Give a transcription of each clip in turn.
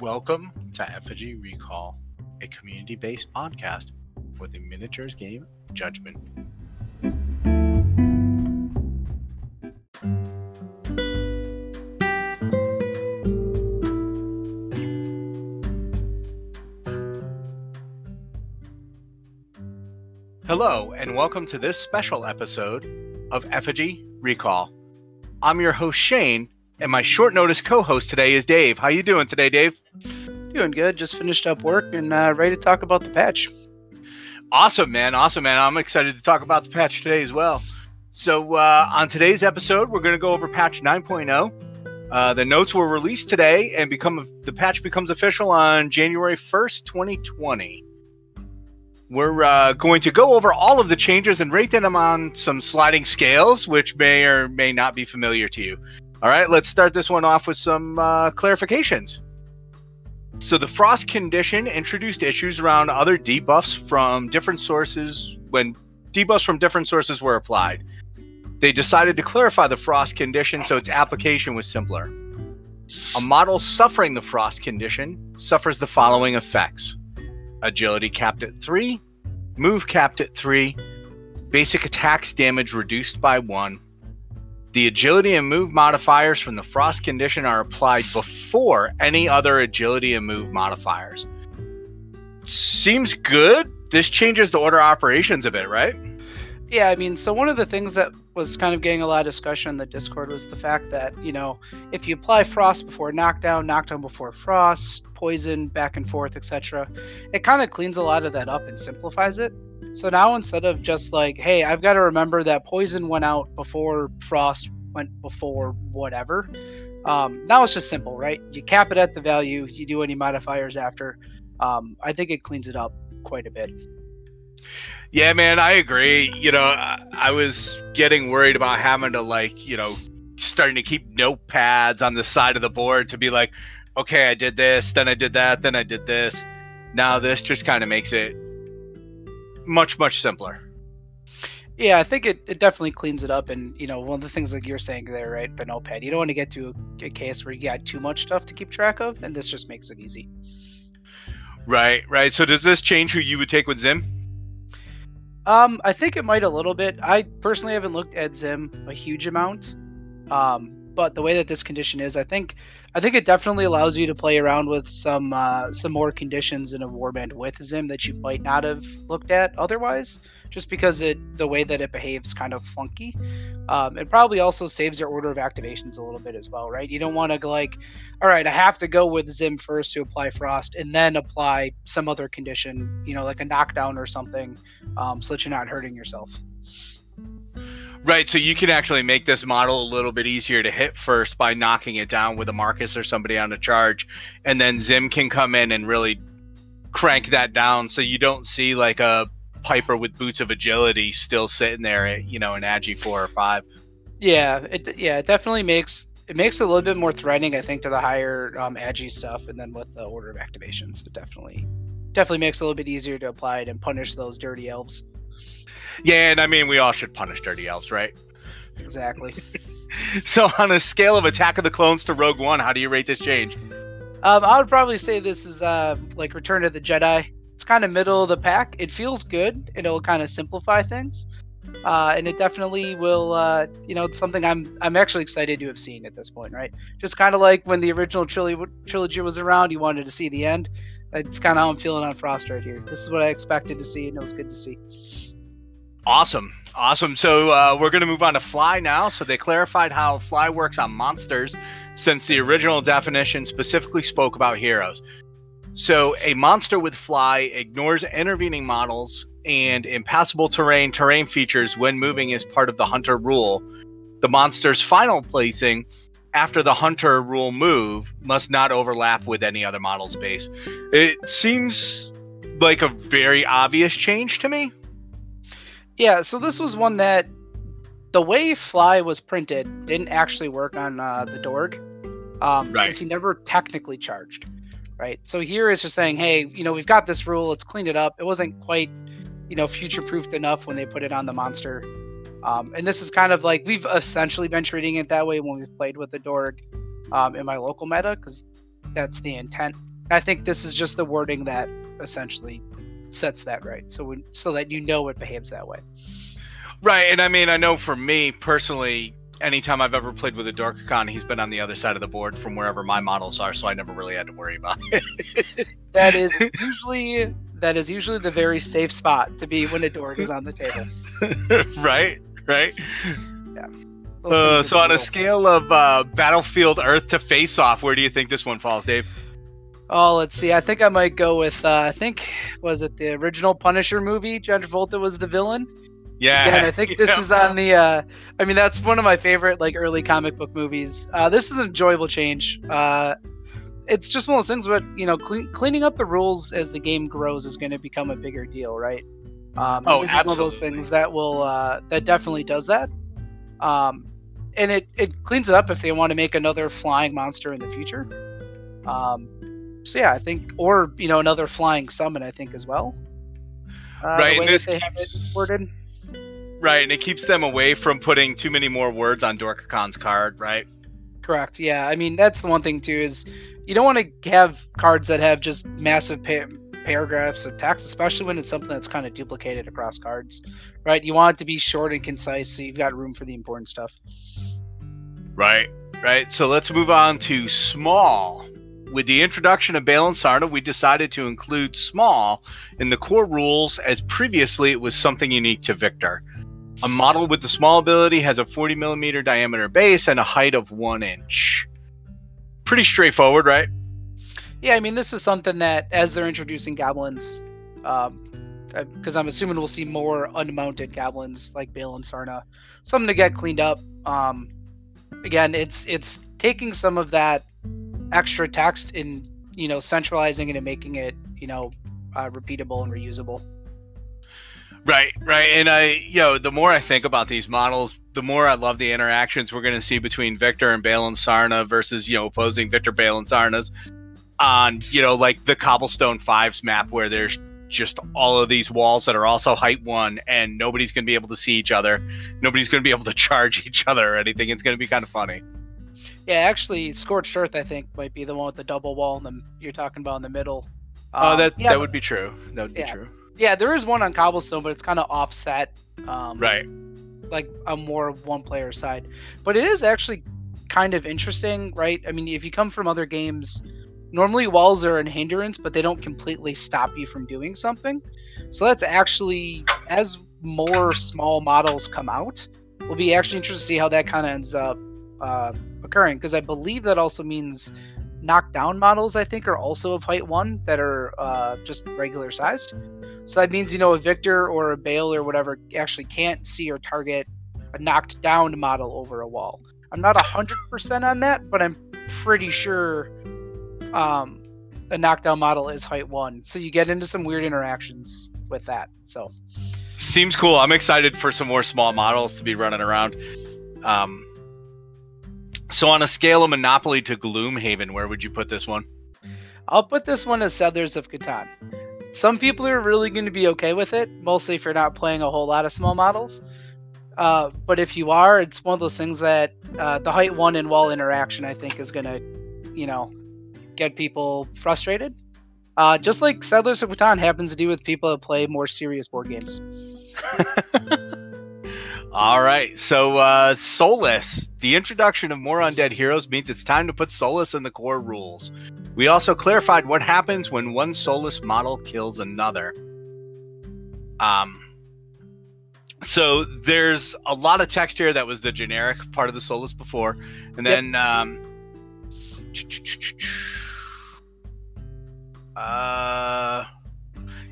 Welcome to Effigy Recall, a community based podcast for the miniatures game Judgment. Hello, and welcome to this special episode of Effigy Recall. I'm your host Shane, and my short notice co-host today is Dave. How you doing today, Dave? Doing good. Just finished up work and uh, ready to talk about the patch. Awesome, man. Awesome, man. I'm excited to talk about the patch today as well. So, uh, on today's episode, we're going to go over patch 9.0. Uh, the notes were released today, and become the patch becomes official on January 1st, 2020. We're uh, going to go over all of the changes and rate them on some sliding scales, which may or may not be familiar to you. All right, let's start this one off with some uh, clarifications. So, the frost condition introduced issues around other debuffs from different sources when debuffs from different sources were applied. They decided to clarify the frost condition so its application was simpler. A model suffering the frost condition suffers the following effects agility capped at 3, move capped at 3, basic attacks damage reduced by 1. The agility and move modifiers from the frost condition are applied before any other agility and move modifiers. Seems good. This changes the order of operations a bit, right? Yeah, I mean, so one of the things that was kind of getting a lot of discussion in the Discord was the fact that, you know, if you apply frost before knockdown, knockdown before frost, poison, back and forth, etc., it kind of cleans a lot of that up and simplifies it. So now instead of just like, hey, I've got to remember that poison went out before frost went before whatever, um, now it's just simple, right? You cap it at the value, you do any modifiers after. Um, I think it cleans it up quite a bit. Yeah, man, I agree. You know, I, I, was getting worried about having to like, you know, starting to keep notepads on the side of the board to be like, okay, I did this, then I did that, then I did this. Now this just kind of makes it much much simpler. Yeah, I think it, it definitely cleans it up. And, you know, one of the things like you're saying there, right, the notepad, you don't want to get to a, a case where you got too much stuff to keep track of, and this just makes it easy. Right, right. So does this change who you would take with Zim? Um, I think it might a little bit. I personally haven't looked at Zim a huge amount. Um, but the way that this condition is, I think I think it definitely allows you to play around with some uh, some more conditions in a warband with Zim that you might not have looked at otherwise, just because it the way that it behaves kind of funky. Um, it probably also saves your order of activations a little bit as well, right? You don't want to like, all right, I have to go with Zim first to apply Frost, and then apply some other condition, you know, like a knockdown or something, um, so that you're not hurting yourself. Right, so you can actually make this model a little bit easier to hit first by knocking it down with a Marcus or somebody on a charge, and then Zim can come in and really crank that down so you don't see like a Piper with boots of agility still sitting there at, you know, an Agi four or five. Yeah, it yeah, it definitely makes it makes it a little bit more threatening, I think, to the higher um, Agi stuff, and then with the order of activations, it definitely definitely makes it a little bit easier to apply it and punish those dirty elves. Yeah, and I mean, we all should punish dirty elves, right? Exactly. so, on a scale of Attack of the Clones to Rogue One, how do you rate this change? Um, I would probably say this is uh, like Return of the Jedi. It's kind of middle of the pack. It feels good. And it'll kind of simplify things, uh, and it definitely will. Uh, you know, it's something I'm I'm actually excited to have seen at this point. Right, just kind of like when the original trilogy trilogy was around, you wanted to see the end. It's kind of how I'm feeling on Frost right here. This is what I expected to see, and it was good to see. Awesome. Awesome. So uh, we're going to move on to fly now. So they clarified how fly works on monsters since the original definition specifically spoke about heroes. So a monster with fly ignores intervening models and impassable terrain terrain features when moving as part of the hunter rule. The monster's final placing after the hunter rule move must not overlap with any other model space. It seems like a very obvious change to me. Yeah, so this was one that the way Fly was printed didn't actually work on uh, the Dorg. Um, right. Because he never technically charged. Right. So here it's just saying, hey, you know, we've got this rule. Let's clean it up. It wasn't quite, you know, future proofed enough when they put it on the monster. Um, and this is kind of like we've essentially been treating it that way when we've played with the Dorg um, in my local meta because that's the intent I think this is just the wording that essentially sets that right, so when, so that you know it behaves that way. Right, and I mean, I know for me personally, anytime I've ever played with a Dorgacon, he's been on the other side of the board from wherever my models are, so I never really had to worry about it. that is usually that is usually the very safe spot to be when a Dorg is on the table. right, right. Yeah. Uh, so on a scale of uh, Battlefield Earth to Face Off, where do you think this one falls, Dave? Oh, let's see. I think I might go with. Uh, I think was it the original Punisher movie? John Travolta was the villain. Yeah, and I think this yeah. is on the. Uh, I mean, that's one of my favorite like early comic book movies. Uh, this is an enjoyable change. Uh, it's just one of those things. But you know, clean, cleaning up the rules as the game grows is going to become a bigger deal, right? Um, oh, this absolutely. is one of those things that will uh, that definitely does that. Um, and it it cleans it up if they want to make another flying monster in the future. Um, so yeah, I think, or you know, another flying summon, I think as well. Uh, right, and this that they have it. Right, and it keeps them away from putting too many more words on Dorgacon's card, right? Correct. Yeah, I mean that's the one thing too is you don't want to have cards that have just massive pa- paragraphs of text, especially when it's something that's kind of duplicated across cards, right? You want it to be short and concise, so you've got room for the important stuff. Right, right. So let's move on to small. With the introduction of Bale and Sarna, we decided to include small in the core rules, as previously it was something unique to Victor. A model with the small ability has a 40 millimeter diameter base and a height of one inch. Pretty straightforward, right? Yeah, I mean this is something that as they're introducing goblins, because I'm assuming we'll see more unmounted goblins like Bale and Sarna, something to get cleaned up. Um, again, it's it's taking some of that extra text and you know centralizing it and making it you know uh, repeatable and reusable. Right, right. And I, you know, the more I think about these models, the more I love the interactions we're going to see between Victor and Bale and Sarna versus, you know, opposing Victor, Bale, and Sarna's on, you know, like the Cobblestone Fives map where there's just all of these walls that are also height one and nobody's going to be able to see each other. Nobody's going to be able to charge each other or anything. It's going to be kind of funny. Yeah, actually, Scorched Earth, I think, might be the one with the double wall in the, you're talking about in the middle. Oh, Um, that yeah, that would be true. That would be yeah. true. yeah, there is one on Cobblestone, but it's kind of offset. Um, Right. like a more one player side. But it is actually kind of interesting, right? I mean, if you come from other games, normally walls are an hindrance, but they don't completely stop you from doing something. So that's actually as more small models come out, we'll be actually interested to see how that kind of ends up uh, occurring because I believe that also means knockdown models I think are also of height one that are uh, just regular sized. So that means you know a Victor or a Bale or whatever actually can't see or target a knocked down model over a wall. I'm not hundred percent on that, but I'm pretty sure um, a knockdown model is height one. So you get into some weird interactions with that. So Seems cool. I'm excited for some more small models to be running around. Um, so on a scale of Monopoly to Gloomhaven, where would you put this one? I'll put this one as Settlers of Catan. Some people are really going to be okay with it, mostly if you're not playing a whole lot of small models. Uh, but if you are, it's one of those things that uh, the height one and wall interaction, I think, is going to, you know, get people frustrated. Uh, just like Settlers of Catan happens to do with people that play more serious board games. All right. So uh, Soulless, the introduction of more undead heroes means it's time to put Soulless in the core rules. We also clarified what happens when one Soulless model kills another. Um. So there's a lot of text here that was the generic part of the Soulless before, and Yep. then um, uh,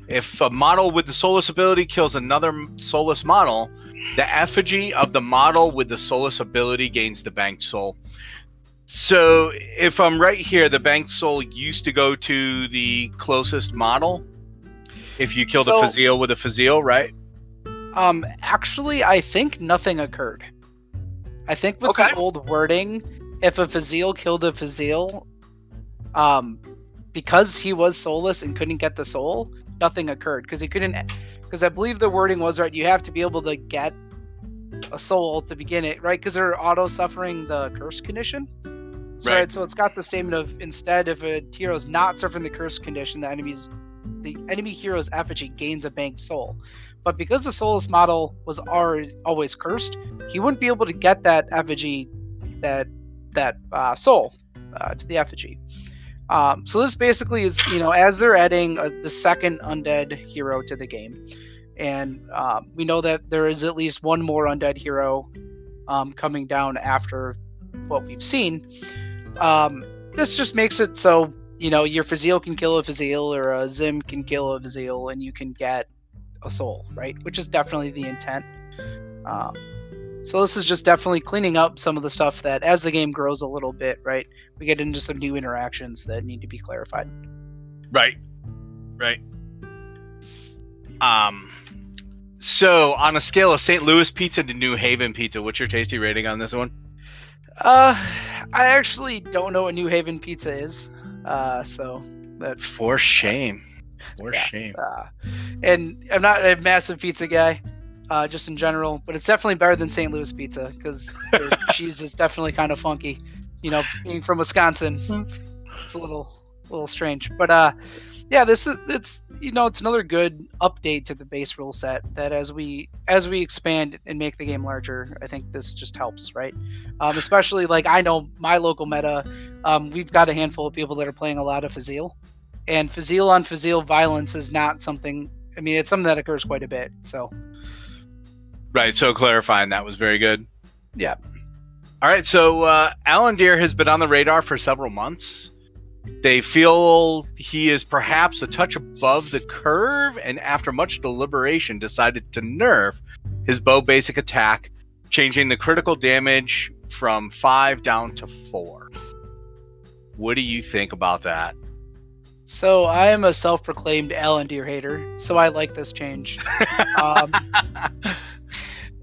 if a model with the Soulless ability kills another Soulless model, the effigy of the model with the soulless ability gains the banked soul. So if I'm right here, the banked soul used to go to the closest model. If you kill So- the Fazil with a Fazil, right? Um, actually, I think nothing occurred. I think with Okay. the old wording, if a Fazil killed a Fazil, um, because he was soulless and couldn't get the soul, nothing occurred because he couldn't. Because I believe the wording was right. You have to be able to get a soul to begin it, right? Because they're auto suffering the curse condition. So, right. right. So it's got the statement of instead, if a hero is not suffering the curse condition, the enemy's the enemy hero's effigy gains a banked soul. But because the soulless model was always always cursed, he wouldn't be able to get that effigy, that that uh, soul, uh, to the effigy. Um, so this basically is, you know, as they're adding uh, the second undead hero to the game, and um, we know that there is at least one more undead hero um, coming down after what we've seen. Um, this just makes it so you know your Fazil can kill a Fazil or a Zim can kill a Fazil, and you can get a soul, right? Which is definitely the intent. So this is just definitely cleaning up some of the stuff that, as the game grows a little bit, right, we get into some new interactions that need to be clarified. Right, right. Um, so on a scale of St. Louis pizza to New Haven pizza, what's your tasty rating on this one? Uh, I actually don't know what New Haven pizza is. Uh, so that for shame, for yeah, shame. Uh, and I'm not a massive pizza guy uh, just in general. But it's definitely better than St. Louis pizza because their cheese is definitely kind of funky. You know, being from Wisconsin, it's a little little strange. But uh, yeah, this is it's you know it's another good update to the base rule set that as we as we expand and make the game larger, I think this just helps, right? Um, especially like I know my local meta, um, we've got a handful of people that are playing a lot of Fazil, and Fazil on Fazil violence is not something. I mean, it's something that occurs quite a bit. So Right. So clarifying that was very good. Yeah. All right. So uh, Deer has been on the radar for several months. They feel he is perhaps a touch above the curve, and after much deliberation, decided to nerf his bow basic attack, changing the critical damage from five down to four. What do you think about that? So I am a self-proclaimed Alandir hater, so I like this change. um,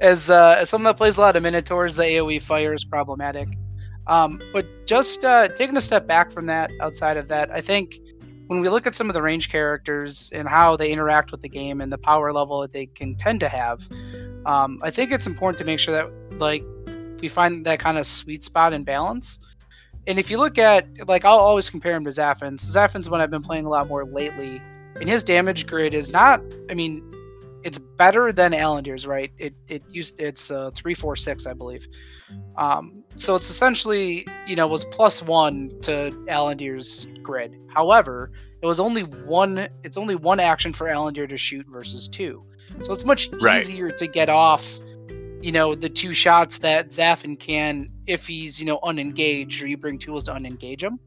as uh, as someone that plays a lot of Minotaurs, the AOE fire is problematic. Um, but just uh, taking a step back from that, outside of that, I think when we look at some of the range characters and how they interact with the game and the power level that they can tend to have, um, I think it's important to make sure that like we find that kind of sweet spot and balance. And if you look at like I'll always compare him to Zaffin. So Zaffin's one I've been playing a lot more lately, and his damage grid is not. I mean, it's better than Alandir's, right? It it used it's uh, three four six, I believe. Um, so it's essentially you know was plus one to Alandir's grid. However, it was only one. It's only one action for Alandir to shoot versus two. So it's much right. easier to get off. You know the two shots that Zaffin can if he's you know unengaged or you bring tools to unengage him.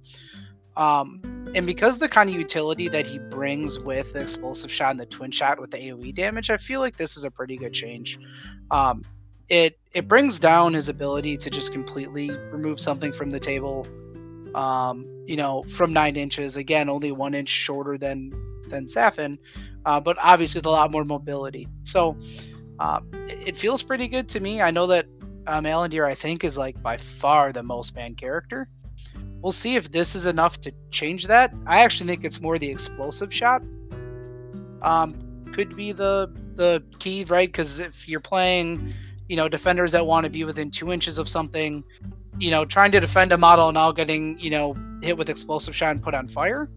Um, and because the kind of utility that he brings with the explosive shot and the twin shot with the AoE damage, I feel like this is a pretty good change. Um, it it brings down his ability to just completely remove something from the table. Um, you know, from nine inches, again, only one inch shorter than than Zaffin, uh, but obviously with a lot more mobility. So uh, it, feels pretty good to me. I know that um, Alandir, I think, is like by far the most banned character. We'll see if this is enough to change that. I actually think it's more the explosive shot. Um, could be the the key, right? Because if you're playing, you know, defenders that want to be within two inches of something, you know, trying to defend a model and now getting, you know, hit with explosive shot and put on fire,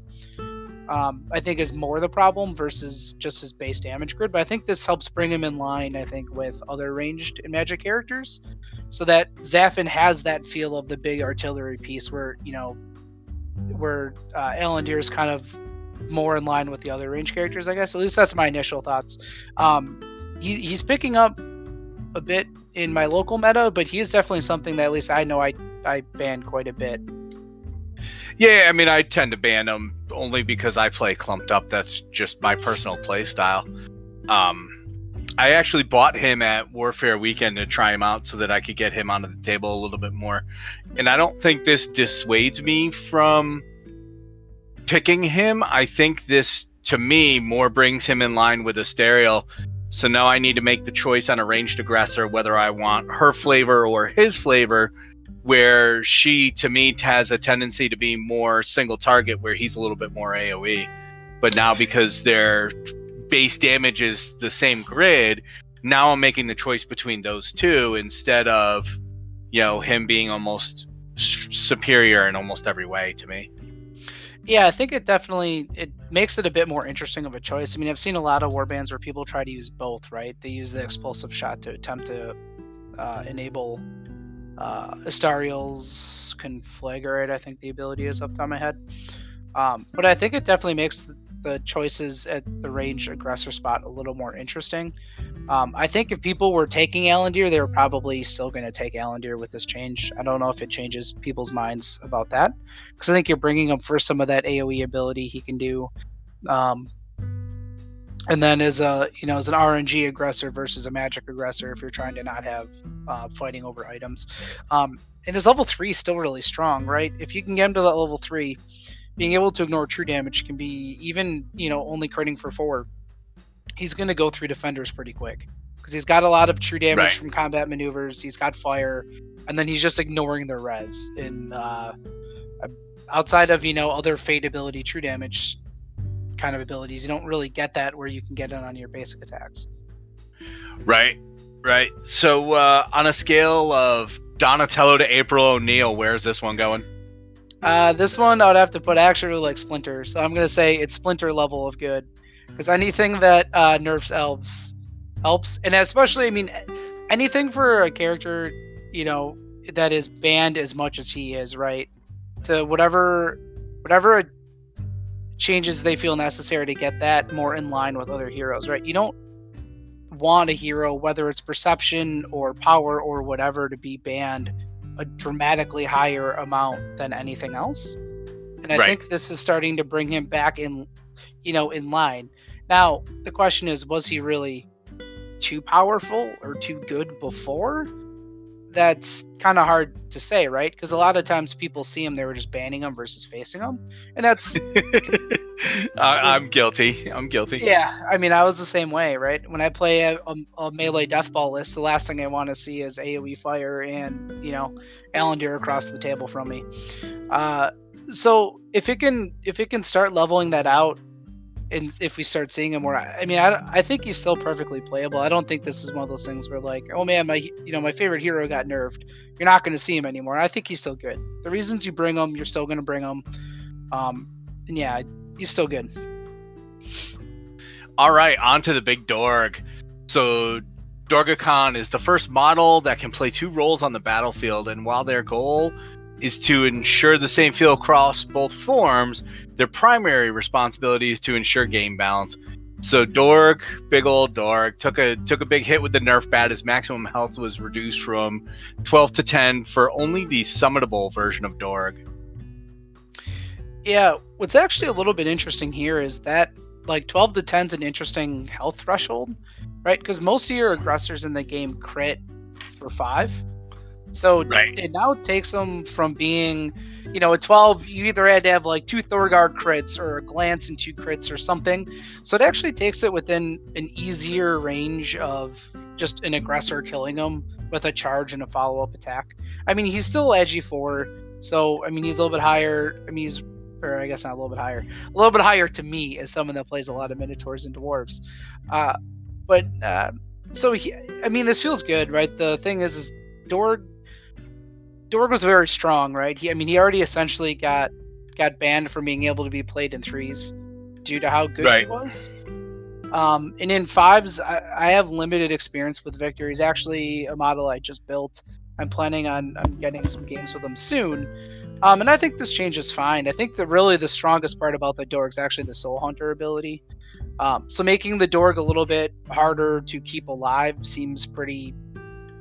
um, I think is more the problem versus just his base damage grid. But I think this helps bring him in line, I think, with other ranged and magic characters so that Zaffin has that feel of the big artillery piece where you know where uh, Alandir is kind of more in line with the other range characters, I guess. At least that's my initial thoughts. Um, he, he's picking up a bit in my local meta, but he is definitely something that at least I know I I ban quite a bit. Yeah, I mean I tend to ban him only because I play clumped up. That's just my personal play style. Um, I actually bought him at Warfare Weekend to try him out so that I could get him onto the table a little bit more. And I don't think this dissuades me from picking him. I think this, to me, more brings him in line with Astariel. So now I need to make the choice on a ranged aggressor whether I want her flavor or his flavor, where she, to me, has a tendency to be more single target, where he's a little bit more AoE. But now because they're base damage is the same grid, now I'm making the choice between those two instead of, you know, him being almost superior in almost every way to me. Yeah, I think it definitely it makes it a bit more interesting of a choice. I mean, I've seen a lot of warbands where people try to use both, right? They use the explosive shot to attempt to uh, enable uh, Astariel's Conflagrate, I think the ability is off the top of my head. Um, but I think it definitely makes the, the choices at the range aggressor spot a little more interesting. Um, I think if people were taking Alandir, they were probably still going to take Alandir with this change. I don't know if it changes people's minds about that because I think you're bringing him for some of that AOE ability he can do. Um, and then as a you know as an RNG aggressor versus a magic aggressor, if you're trying to not have uh, fighting over items, um, and his level three is still really strong, right? If you can get him to that level three, being able to ignore true damage can be even you know only critting for four. He's going to go through defenders pretty quick because he's got a lot of true damage Right. from combat maneuvers. He's got fire, and then he's just ignoring the res. And uh, outside of you know other fate ability, true damage kind of abilities, you don't really get that where you can get it on your basic attacks. Right, right. So uh, on a scale of Donatello to April O'Neil, where's this one going? Uh, this one I would have to put actually like Splinter, so I'm gonna say it's Splinter level of good, because anything that uh, nerfs elves helps, and especially I mean anything for a character you know that is banned as much as he is, right? To whatever whatever changes they feel necessary to get that more in line with other heroes, right? You don't want a hero, whether it's perception or power or whatever, to be banned a dramatically higher amount than anything else. And I Right. think this is starting to bring him back in, you know, in line. Now, the question is, was he really too powerful or too good before? That's kind of hard to say, right? Because a lot of times people see him, they were just banning him versus facing him. And that's, I, I'm guilty. I'm guilty. yeah, I mean, I was the same way, right? When I play a, a, a melee deathball list, the last thing I want to see is AoE fire and, you know, Alandir across the table from me. Uh, so if it can if it can start leveling that out, and if we start seeing him more, I mean, I, I think he's still perfectly playable. I don't think this is one of those things where like, oh man, my you know my favorite hero got nerfed. You're not going to see him anymore. I think he's still good. The reasons you bring him, you're still going to bring him. Um, and yeah, he's still good. All right, on to the big Dorg. So, Dorgacon is the first model that can play two roles on the battlefield, and while their goal is to ensure the same feel across both forms, their primary responsibility is to ensure game balance. So Dorg, big old Dorg, took a took a big hit with the nerf bat. His maximum health was reduced from 12 to 10 for only the summonable version of Dorg. Yeah, what's actually a little bit interesting here is that like 12 to 10 is an interesting health threshold, right? Because most of your aggressors in the game crit for five. So Right. it now takes them from being, you know, a 12, you either had to have like two Thorgar crits or a glance and two crits or something. So it actually takes it within an easier range of just an aggressor killing them with a charge and a follow up attack. I mean, he's still Agi four, so I mean, he's a little bit higher. I mean, he's or I guess not a little bit higher, a little bit higher to me as someone that plays a lot of minotaurs and dwarves. Uh, but uh, so he, I mean, this feels good, right? The thing is, is Dorg, Dorg was very strong, right? He, I mean, he already essentially got got banned from being able to be played in threes due to how good Right. he was. Um, and in fives, I, I have limited experience with Victor. He's actually a model I just built. I'm planning on, on getting some games with him soon. Um, and I think this change is fine. I think that really the strongest part about the Dorg is actually the Soul Hunter ability. Um, so making the Dorg a little bit harder to keep alive seems pretty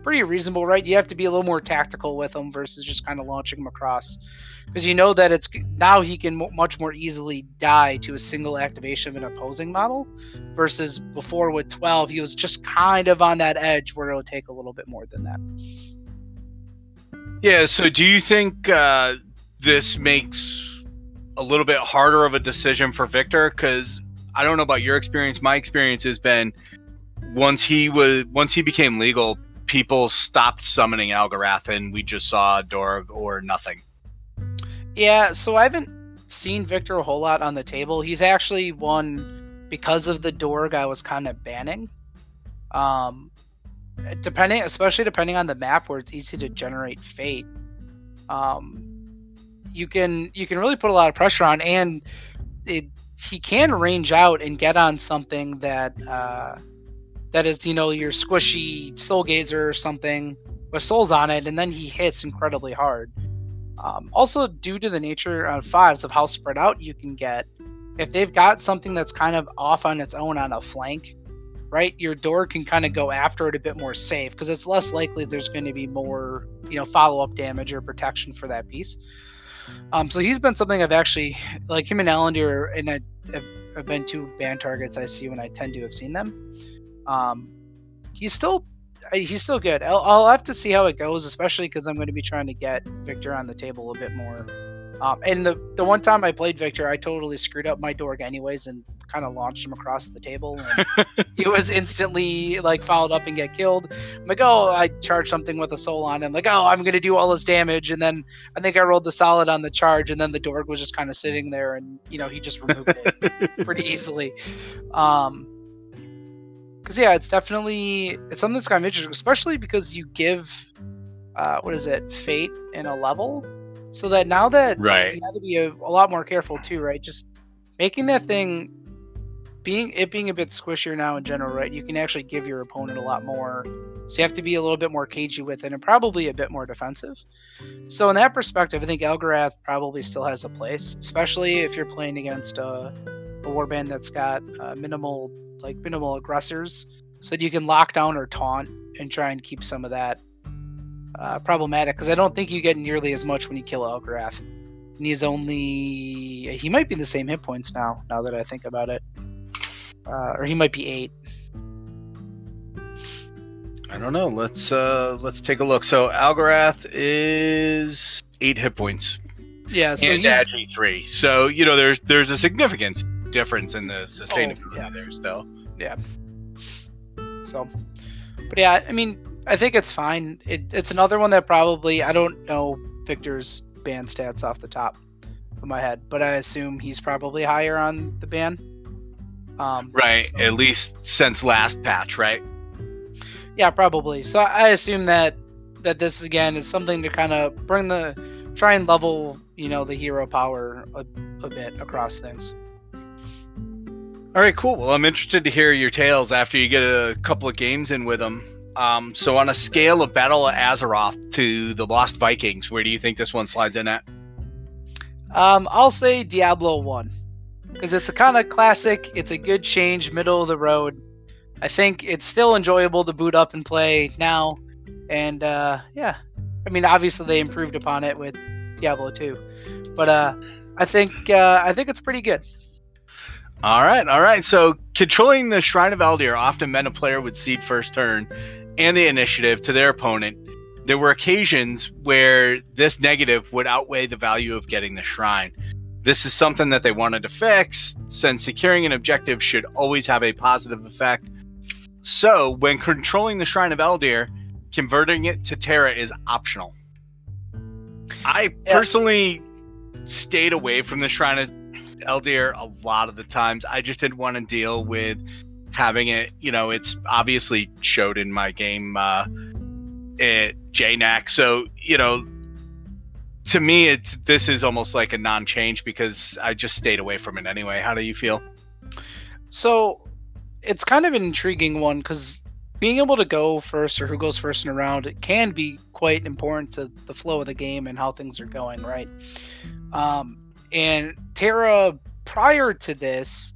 pretty reasonable, right? You have to be a little more tactical with him versus just kind of launching him across, because you know that it's now he can much more easily die to a single activation of an opposing model, versus before with twelve he was just kind of on that edge where it'll take a little bit more than that. Yeah, so do you think uh, this makes a little bit harder of a decision for Victor? Because I don't know about your experience. My experience has been once he was once he became legal, people stopped summoning Algorath, and we just saw Dorg or nothing. Yeah, so I haven't seen Victor a whole lot on the table. He's actually one because of the Dorg I was kind of banning. Um depending especially depending on the map where it's easy to generate fate. um, you can you can really put a lot of pressure on, and it, he can range out and get on something that uh, that is you know your squishy soul gazer or something with souls on it, and then he hits incredibly hard. Um, also, due to the nature of fives of how spread out you can get, if they've got something that's kind of off on its own on a flank, right, your door can kind of go after it a bit more safe because it's less likely there's going to be more, you know, follow up damage or protection for that piece. Um, so he's been something I've actually like him and Alandir, and I have been two band targets I see when I tend to have seen them. Um, he's still he's still good. I'll, I'll have to see how it goes, especially because I'm going to be trying to get Victor on the table a bit more. Um, and the the one time I played Victor, I totally screwed up my Dorg anyways, and kind of launched him across the table. And he was instantly like followed up and get killed. I'm like, oh, I charged something with a soul on him. Like, oh, I'm gonna do all this damage, and then I think I rolled the solid on the charge, and then the Dorg was just kind of sitting there, and you know he just removed it pretty easily. Um, because yeah, it's definitely it's something that's kind of interesting, especially because you give uh, what is it, fate in a level, so that now that right, you have to be a, a lot more careful too, right? Just making that thing being it being a bit squishier now in general, right? You can actually give your opponent a lot more. So you have to be a little bit more cagey with it and probably a bit more defensive. So in that perspective, I think Elgarath probably still has a place, especially if you're playing against a, a warband that's got uh, minimal like minimal aggressors, so that you can lock down or taunt and try and keep some of that uh, problematic. Because I don't think you get nearly as much when you kill Elgarath. And he's only he might be the same hit points now. Now that I think about it, uh, or he might be eight. I don't know. Let's uh let's take a look. So Algarath is eight hit points. Yeah, so and Agi three. So you know there's there's a significance difference in the sustainability oh, yeah. there still. Yeah. So, but yeah, I mean, I think it's fine. It, it's another one that probably I don't know Victor's band stats off the top of my head, but I assume he's probably higher on the band. Um, right, so. at least since last patch, right? Yeah, probably. So I assume that that this again is something to kind of bring the try and level, you know, the hero power a, a bit across things. All right, cool. Well, I'm interested to hear your tales after you get a couple of games in with them. Um, so, on a scale of Battle of Azeroth to the Lost Vikings, where do you think this one slides in at? Um, I'll say Diablo 1 because it's a kind of classic. It's a good change, middle of the road. I think it's still enjoyable to boot up and play now. And uh, yeah, I mean, obviously they improved upon it with Diablo 2, but uh, I think uh, I think it's pretty good. All right, all right. So controlling the Shrine of Eldir often meant a player would cede first turn and the initiative to their opponent. There were occasions where this negative would outweigh the value of getting the shrine. This is something that they wanted to fix, since securing an objective should always have a positive effect. So, when controlling the Shrine of Eldir, converting it to Terra is optional. I yeah. personally stayed away from the Shrine of Eldir a lot of the times. I just didn't want to deal with having it. You know, it's obviously showed in my game uh, at JNAC. So you know, to me, it's this is almost like a non-change because I just stayed away from it anyway. How do you feel? So it's kind of an intriguing one because being able to go first or who goes first in a round it can be quite important to the flow of the game and how things are going, right? Um, and Terra, prior to this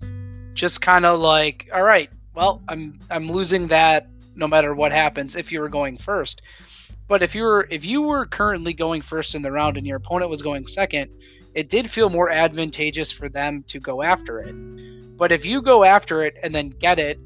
just kind of like, all right, well, I'm I'm losing that no matter what happens if you were going first. But if you were if you were currently going first in the round and your opponent was going second, it did feel more advantageous for them to go after it. But if you go after it and then get it,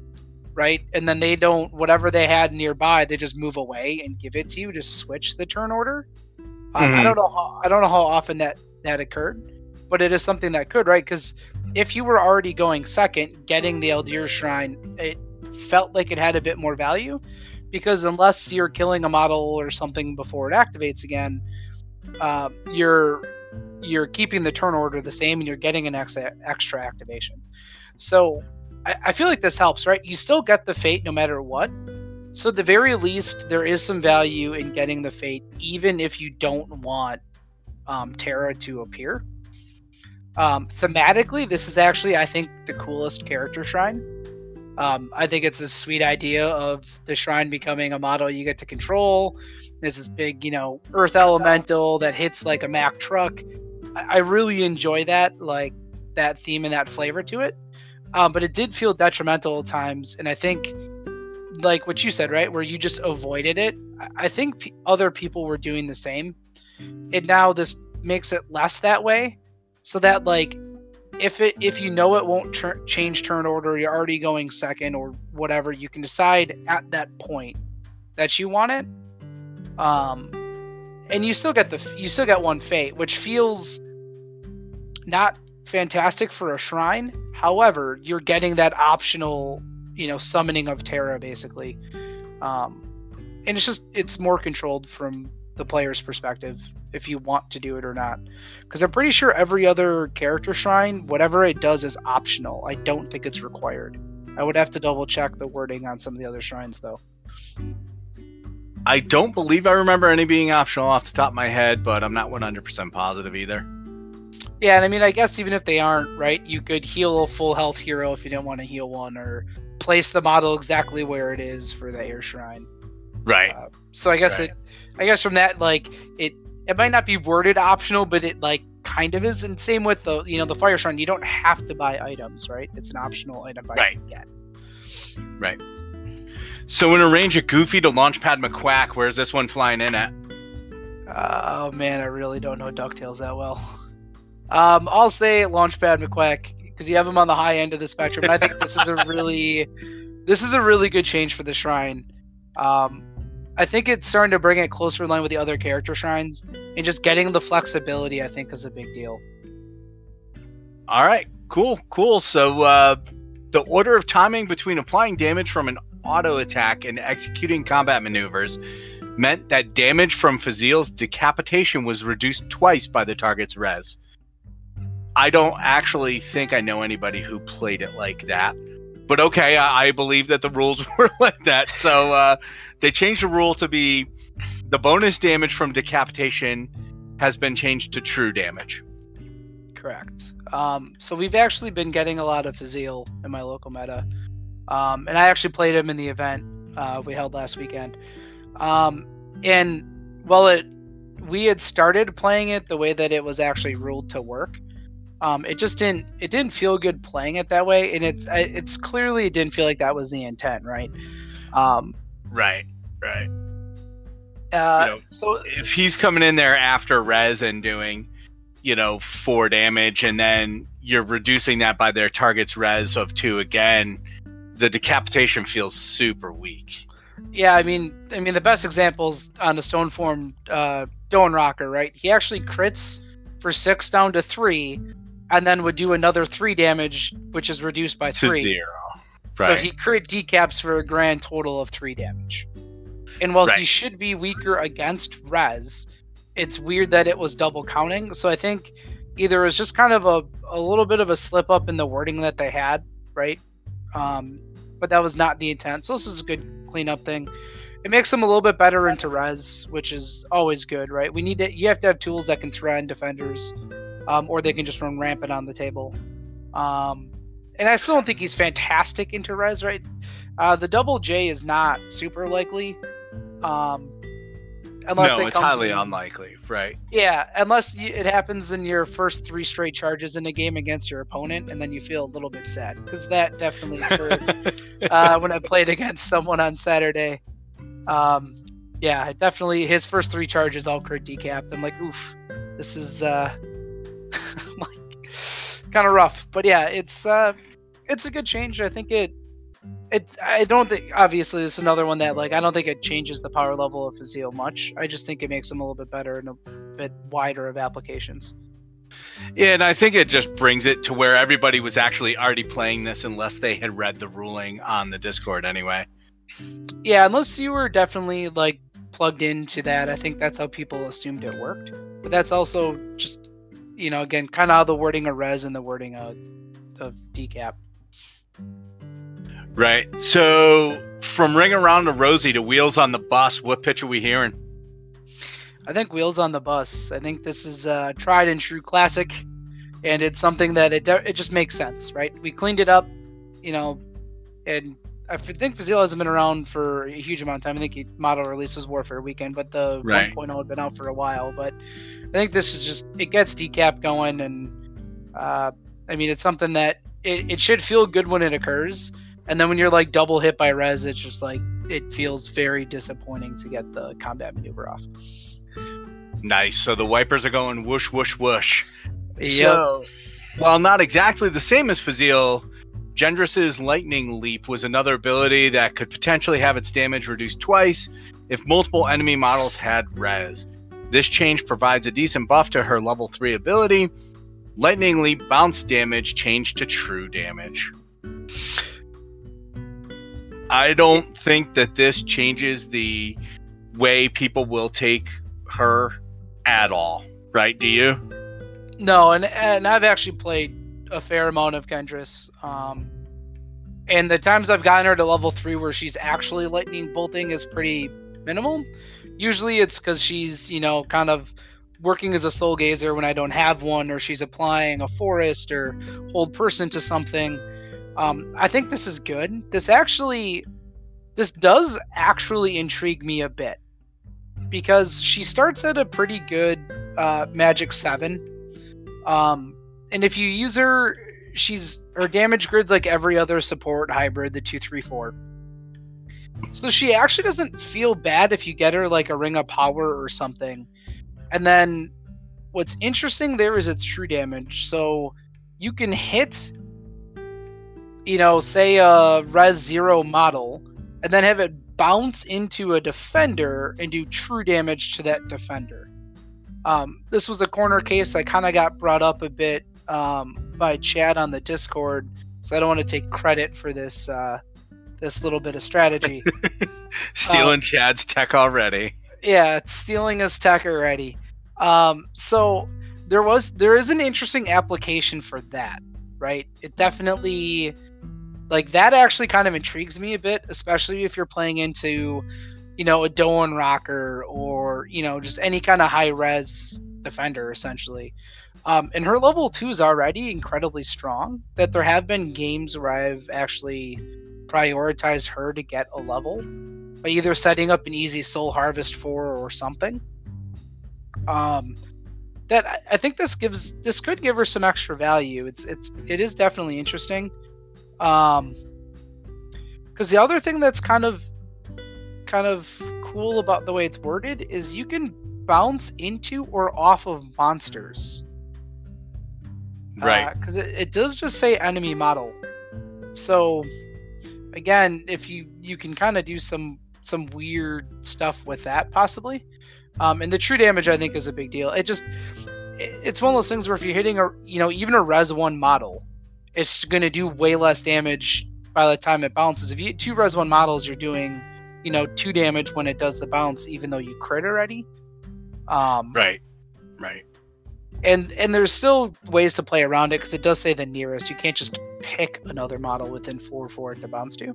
right, and then they don't whatever they had nearby, they just move away and give it to you to switch the turn order. Mm-hmm. I, I mm-hmm. don't know how I don't know how often that that occurred but it is something that could, right? Because if you were already going second, getting the Eldir Shrine, it felt like it had a bit more value. Because unless you're killing a model or something before it activates again, uh, you're you're keeping the turn order the same and you're getting an extra extra activation. So I, I feel like this helps, right? You still get the fate no matter what. So at the very least, there is some value in getting the fate, even if you don't want um, Terra to appear. Um, thematically, this is actually, I think, the coolest character shrine. Um, I think it's a sweet idea of the shrine becoming a model you get to control. There's this big, you know, earth elemental that hits like a Mack truck. I, I really enjoy that, like that theme and that flavor to it. Um, but it did feel detrimental at times, and I think, like what you said, right, where you just avoided it. I, I think p- other people were doing the same, and now this makes it less that way, so that like if it if you know it won't tur- change turn order, you're already going second or whatever, you can decide at that point that you want it. Um, and you still get the you still get one fate, which feels not fantastic for a shrine. However, you're getting that optional, you know, summoning of Terra basically. Um, and it's just it's more controlled from the player's perspective if you want to do it or not. Because I'm pretty sure every other character shrine, whatever it does is optional. I don't think it's required. I would have to double check the wording on some of the other shrines though. I don't believe I remember any being optional off the top of my head, but I'm not 100% positive either. Yeah, and I mean, I guess even if they aren't, right, you could heal a full health hero if you didn't want to heal one, or place the model exactly where it is for the air shrine. Right. Uh, so I guess Right. it, I guess from that, like it, it might not be worded optional, but it like kind of is. And same with the, you know, the fire shrine. You don't have to buy items, right? It's an optional item buy Right. you get. So in a range of Goofy to Launchpad McQuack, where's this one flying in at? Oh man, I really don't know Ducktales that well. Um, I'll say Launchpad McQuack because you have him on the high end of the spectrum, and I think this is a really, this is a really good change for the shrine. Um, I think it's starting to bring it closer in line with the other character shrines, and just getting the flexibility. I think is a big deal. All right, cool, cool. So uh, the order of timing between applying damage from an auto attack and executing combat maneuvers meant that damage from Fazil's decapitation was reduced twice by the target's res. I don't actually think I know anybody who played it like that. But okay, I, I believe that the rules were like that. So uh, they changed the rule to be the bonus damage from decapitation has been changed to true damage. Correct. Um, so we've actually been getting a lot of Fazil in my local meta, um, and I actually played him in the event uh, we held last weekend. Um, and well, it we had started playing it the way that it was actually ruled to work. Um, it just didn't it didn't feel good playing it that way, and it it's clearly it didn't feel like that was the intent, right? Um, Right, right. uh, You know, so if he's coming in there after res and doing, you know, four damage, and then you're reducing that by their target's res of two again, the decapitation feels super weak. Yeah, I mean, I mean, the best examples on the stone form, uh, Doan Rocker, right? He actually crits for six down to three, and then would do another three damage, which is reduced by three. To zero. So he crit decaps for a grand total of three damage. And while he should be weaker against res, it's weird that it was double counting. So I think either it was just kind of a, a little bit of a slip up in the wording that they had, right? Um, but that was not the intent. So this is a good cleanup thing. It makes him a little bit better into res, which is always good, right? We need to. You have to have tools that can threaten defenders, um, or they can just run rampant on the table. Um, and I still don't think he's fantastic into res, right? Uh, the double J is not super likely, um, unless no, it it's highly in- unlikely. Right. yeah, unless y it happens in your first three straight charges in a game against your opponent, and then you feel a little bit sad because that definitely occurred uh, when I played against someone on Saturday. Um, yeah, definitely his first three charges all crit decapped. I'm like, oof, this is uh, like kind of rough. But yeah, it's uh, it's a good change. I think it. It, I don't think. Obviously, this is another one that, like, I don't think it changes the power level of Fazil much. I just think it makes him a little bit better and a bit wider of applications. Yeah, and I think it just brings it to where everybody was actually already playing this unless they had read the ruling on the Discord anyway. Yeah, unless you were definitely like plugged into that, I think that's how people assumed it worked. But that's also just, you know, again, kind of the wording of res and the wording of, of decap. Right. So from ring around to Rosie to wheels on the bus, what pitch are we hearing? I think Wheels on the Bus. I think this is a tried and true classic, and it's something that it it just makes sense, right? We cleaned it up, you know, and I think Fazil hasn't been around for a huge amount of time. I think he model releases Warfare Weekend, but the right. 1.0 had been out for a while. But I think this is just it gets decap going, and uh, I mean it's something that it, it should feel good when it occurs, and then when you're like double hit by res, it's just like it feels very disappointing to get the combat maneuver off. Nice. So the wipers are going whoosh whoosh whoosh. Yep. So, while not exactly the same as Fazil, Gendriss's Lightning Leap was another ability that could potentially have its damage reduced twice if multiple enemy models had res. This change provides a decent buff to her level 3 ability. Lightning Leap bounce damage changed to true damage. I don't think that this changes the way people will take her at all, right? Do you? No, and and I've actually played a fair amount of Gendriss. Um, and the times I've gotten her to level three where she's actually lightning bolting is pretty minimal. Usually it's because she's, you know, kind of working as a soul gazer when I don't have one, or she's applying a forest or hold person to something. Um, I think this is good. This actually, this does actually intrigue me a bit because she starts at a pretty good uh, magic seven. Um, and if you use her, she's her damage grid's like every other support hybrid, the two three four. So she actually doesn't feel bad if you get her like a ring of power or something. And then what's interesting there is its true damage. So you can hit you know, say a res zero model, and then have it bounce into a defender and do true damage to that defender. Um, this was the corner case that kind of got brought up a bit um, by Chad on the Discord, so I don't want to take credit for this uh, this little bit of strategy. stealing um, Chad's tech already. Yeah, it's stealing his tech already. Um, so there was there is an interesting application for that, right? It definitely like that actually kind of intrigues me a bit, especially if you're playing into, you know, a Doenrakkar or you know just any kind of high res defender essentially. Um, and her level two is already incredibly strong. That there have been games where I've actually prioritized her to get a level by either setting up an easy soul harvest for or something. Um, that I think this gives this could give her some extra value. It's it's it is definitely interesting. Um, because the other thing that's kind of kind of cool about the way it's worded is you can bounce into or off of monsters. Right. Because uh, it, it does just say enemy model. So again, if you you can kind of do some some weird stuff with that possibly. Um, and the true damage I think is a big deal. It just it, it's one of those things where if you're hitting a you know even a res one model, it's going to do way less damage by the time it bounces. If you two res one models, you're doing, you know, two damage when it does the bounce, even though you crit already. Um, right, right. And and there's still ways to play around it because it does say the nearest. You can't just pick another model within four for it to bounce to.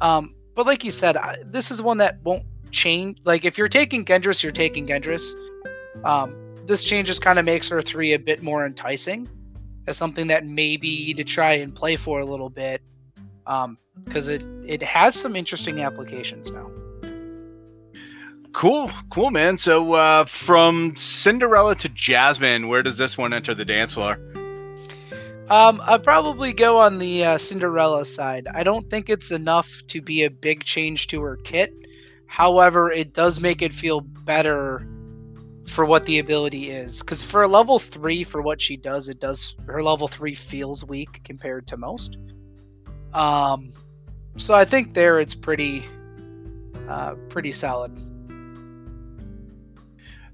Um, but like you said, I, this is one that won't change. Like if you're taking Gendriss, you're taking Gendriss. Um, this change just kind of makes her three a bit more enticing as something that maybe to try and play for a little bit because um, it it has some interesting applications now. Cool, cool, man. So uh, from Cinderella to Jasmine, where does this one enter the dance floor? Um, I'd probably go on the uh, Cinderella side. I don't think it's enough to be a big change to her kit. However, it does make it feel better for what the ability is. Because for a level three, for what she does, it does her level three feels weak compared to most. Um, so I think there it's pretty, uh, pretty solid.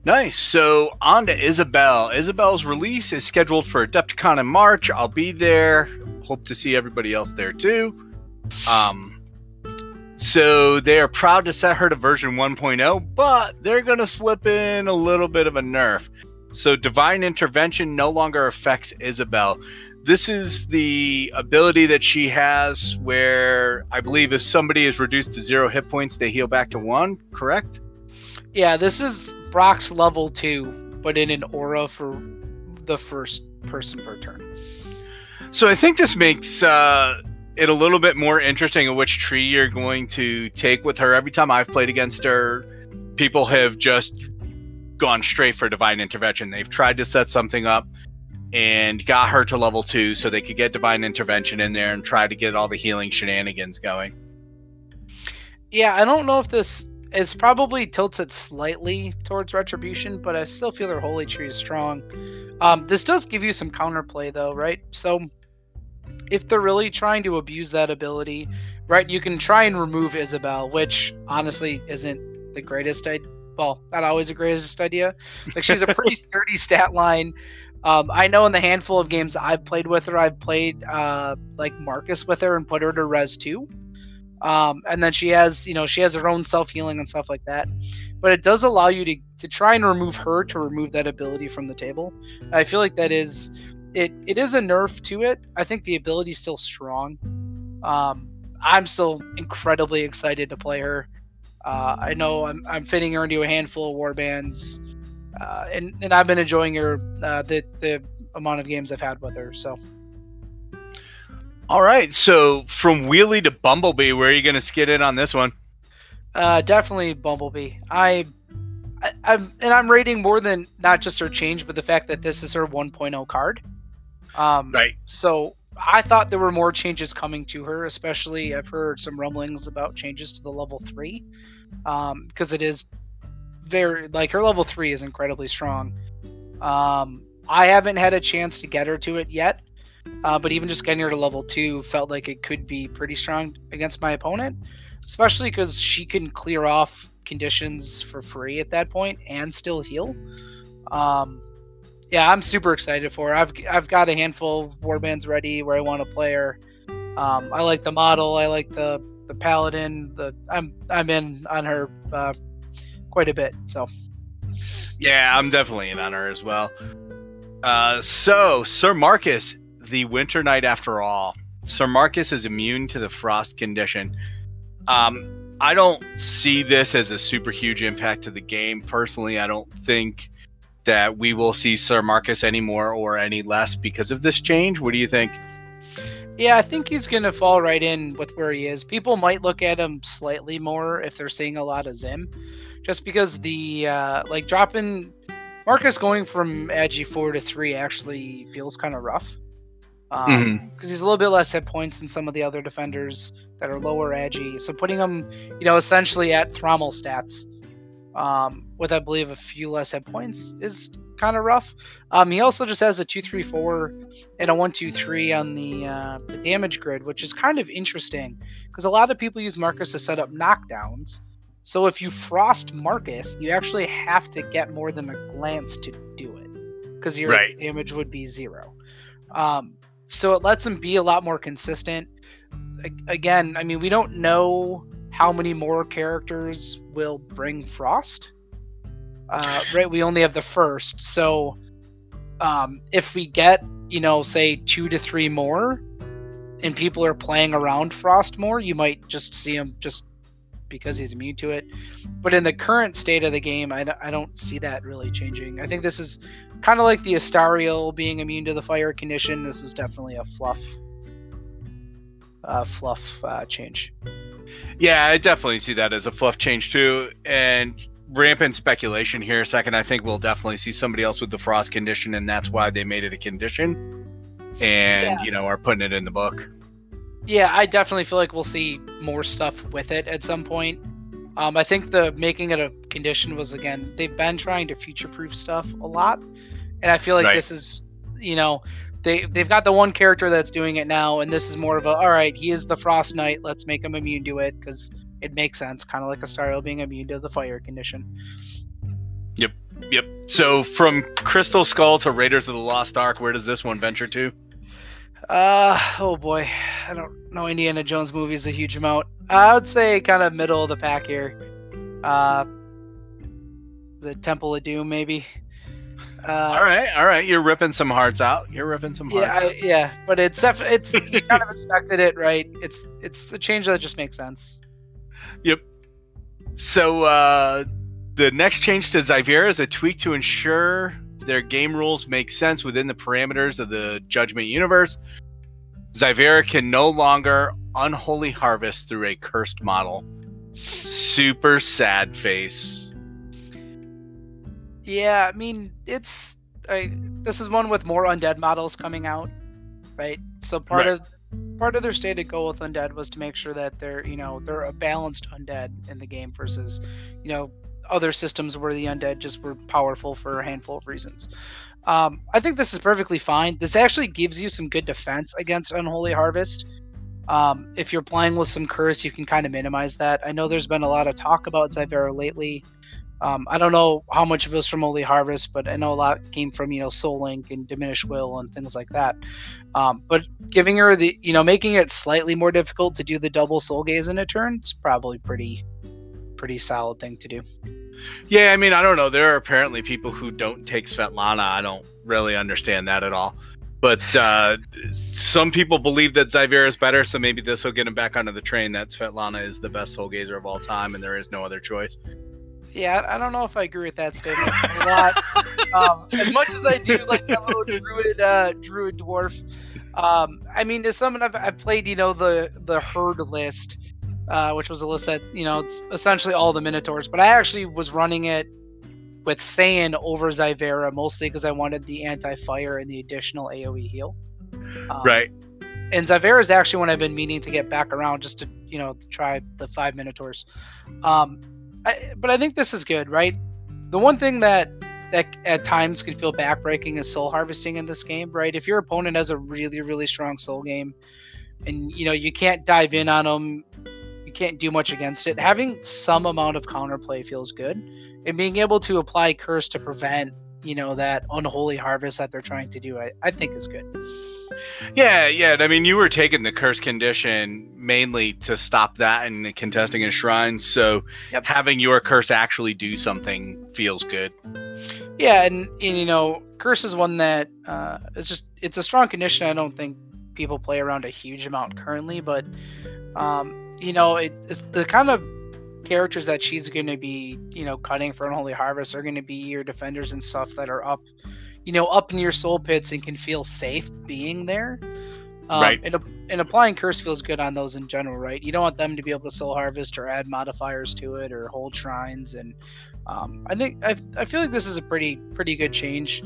Nice. So on to Isabel. Isabel's release is scheduled for Adepticon in March. I'll be there. Hope to see everybody else there too. Um, so they are proud to set her to version 1.0, but they're going to slip in a little bit of a nerf. So divine intervention no longer affects Isabel. This is the ability that she has where I believe if somebody is reduced to zero hit points, they heal back to one, correct? Yeah, this is Brock's level two, but in an aura for the first person per turn. So I think this makes uh, it a little bit more interesting of which tree you're going to take with her. Every time I've played against her, people have just gone straight for divine intervention. They've tried to set something up and got her to level two so they could get divine intervention in there and try to get all the healing shenanigans going. Yeah, I don't know if this it's probably tilts it slightly towards retribution, but I still feel their holy tree is strong. Um, this does give you some counterplay though, right? So if they're really trying to abuse that ability, right, you can try and remove Isabel, which honestly isn't the greatest idea. Well, not always the greatest idea. Like she's a pretty sturdy stat line. Um, I know in the handful of games I've played with her, I've played uh, like Marcus with her and put her to res two. Um, and then she has, you know, she has her own self healing and stuff like that. But it does allow you to to try and remove her to remove that ability from the table. I feel like that is it. It is a nerf to it. I think the ability is still strong. Um, I'm still incredibly excited to play her. Uh, I know I'm, I'm fitting her into a handful of war bands, uh, and and I've been enjoying her uh, the the amount of games I've had with her. So all right. So from Wheelie to Bumblebee, where are you going to skid in on this one? Uh, definitely Bumblebee. I, I, am and I'm rating more than not just her change, but the fact that this is her 1.0 card. Um, right. So I thought there were more changes coming to her, especially I've heard some rumblings about changes to the level three, um, because it is very like her level three is incredibly strong. Um, I haven't had a chance to get her to it yet. Uh, but even just getting her to level two felt like it could be pretty strong against my opponent, especially because she can clear off conditions for free at that point and still heal. Um, yeah, I'm super excited for her. I've I've got a handful of warbands ready where I want to play her. Um, I like the model. I like the the paladin. The I'm I'm in on her uh, quite a bit. So yeah, I'm definitely in on her as well. Uh, so Sir Marcus the Winter night after all, Sir Marcus is immune to the frost condition. Um, I don't see this as a super huge impact to the game. Personally, I don't think that we will see Sir Marcus any more or any less because of this change. What do you think? Yeah, I think he's going to fall right in with where he is. People might look at him slightly more if they're seeing a lot of Zim, just because the uh, like dropping Marcus going from Agi four to three actually feels kind of rough because um, mm-hmm. he's a little bit less hit points than some of the other defenders that are lower agi. So putting him, you know, essentially at Thrommel stats, um, with I believe a few less hit points is kind of rough. Um, he also just has a two three four and a one two three on the uh, the damage grid, which is kind of interesting because a lot of people use Marcus to set up knockdowns. So if you frost Marcus, you actually have to get more than a glance to do it because your right. damage would be zero. Um, so it lets him be a lot more consistent. Again, I mean, we don't know how many more characters will bring Frost. Uh, right, we only have the first. So um, if we get, you know, say two to three more, and people are playing around Frost more, you might just see him just because he's immune to it. But in the current state of the game, I, I don't see that really changing. I think this is kind of like the Astariel being immune to the fire condition. This is definitely a fluff, uh, fluff uh, change. Yeah, I definitely see that as a fluff change too. And rampant speculation here. Second, I think we'll definitely see somebody else with the frost condition, and that's why they made it a condition, and yeah. you know are putting it in the book. Yeah, I definitely feel like we'll see more stuff with it at some point. Um, I think the making it a condition was again they've been trying to future proof stuff a lot, and I feel like right. this is you know they they've got the one character that's doing it now, and this is more of a all right he is the Frost Knight let's make him immune to it because it makes sense kind of like a Astariel being immune to the fire condition. Yep, yep. So from Crystal Skull to Raiders of the Lost Ark, where does this one venture to? Uh oh boy, I don't know Indiana Jones movies a huge amount. I would say kind of middle of the pack here. Uh, the Temple of Doom, maybe. Uh, all right, all right. You're ripping some hearts out. You're ripping some hearts. Yeah, I, yeah. But it's def- it's you kind of expected it, right? It's it's a change that just makes sense. Yep. So uh, the next change to Zyvera is a tweak to ensure their game rules make sense within the parameters of the Judgment universe. Zyvera can no longer unholy harvest through a cursed model. Super sad face. Yeah, I mean, it's I, this is one with more undead models coming out, right? So part right. of part of their stated goal with undead was to make sure that they're you know they're a balanced undead in the game versus you know other systems where the undead just were powerful for a handful of reasons. Um, I think this is perfectly fine. This actually gives you some good defense against Unholy Harvest. Um, if you're playing with some curse, you can kind of minimize that. I know there's been a lot of talk about Zyvera lately. Um, I don't know how much of it was from Holy Harvest, but I know a lot came from you know Soul Link and Diminished Will and things like that. Um, but giving her the you know making it slightly more difficult to do the double Soul Gaze in a turn is probably pretty pretty solid thing to do. Yeah, I mean, I don't know. There are apparently people who don't take Svetlana. I don't really understand that at all. But uh, some people believe that Zyvera is better, so maybe this will get him back onto the train that Svetlana is the best soul gazer of all time and there is no other choice. Yeah, I don't know if I agree with that statement a lot. um, as much as I do like that little druid, uh, druid dwarf. Um, I mean, as someone I've, I've played, you know, the the herd list, uh, which was a list that you know it's essentially all the minotaurs. But I actually was running it with Saiyin over Zyvera mostly because I wanted the anti-fire and the additional AOE heal. Um, right. And Zyvera is actually one I've been meaning to get back around just to you know try the five minotaurs. Um, I, but I think this is good, right? The one thing that that at times can feel backbreaking is soul harvesting in this game, right? If your opponent has a really really strong soul game, and you know you can't dive in on them, can't do much against it. Having some amount of counterplay feels good, and being able to apply curse to prevent you know that unholy harvest that they're trying to do, I, I think is good. Yeah, yeah. I mean, you were taking the curse condition mainly to stop that and contesting a shrine. So yep. having your curse actually do something feels good. Yeah, and, and you know, curse is one that uh, it's just it's a strong condition. I don't think people play around a huge amount currently, but um, you know, it, it's the kind of characters that she's going to be, you know, cutting for Unholy Harvest are going to be your defenders and stuff that are up you know, up in your soul pits and can feel safe being there. Um, right. And, and applying curse feels good on those in general, right? You don't want them to be able to soul harvest or add modifiers to it or hold shrines. And um, I think I, I feel like this is a pretty pretty good change,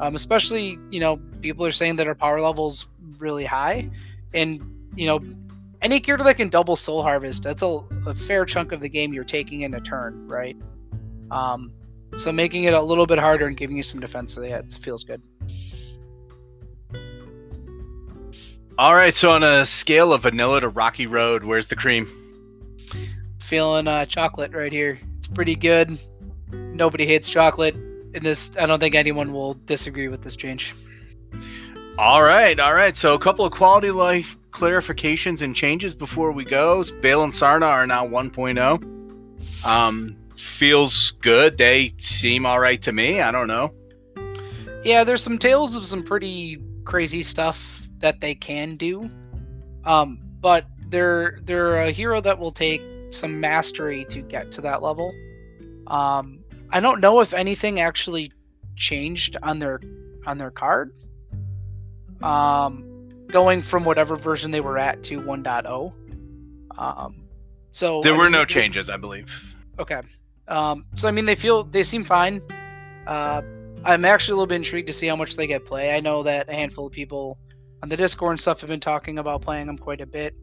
um, especially you know people are saying that our power levels really high, and you know any character that can double soul harvest that's a, a fair chunk of the game you're taking in a turn, right? Um, so making it a little bit harder and giving you some defense, so yeah, it feels good. All right, so on a scale of vanilla to rocky road, where's the cream? Feeling uh, chocolate right here. It's pretty good. Nobody hates chocolate. In this, I don't think anyone will disagree with this change. All right, all right. So a couple of quality life clarifications and changes before we go. Bale and Sarna are now 1.0. Um, feels good. They seem all right to me. I don't know. Yeah, there's some tales of some pretty crazy stuff that they can do. Um, but they're they're a hero that will take some mastery to get to that level. Um, I don't know if anything actually changed on their on their card. Um, going from whatever version they were at to 1.0. Um, so there were no changes, I believe. Okay. Um, so I mean, they feel they seem fine. Uh, I'm actually a little bit intrigued to see how much they get play. I know that a handful of people on the Discord and stuff have been talking about playing them quite a bit,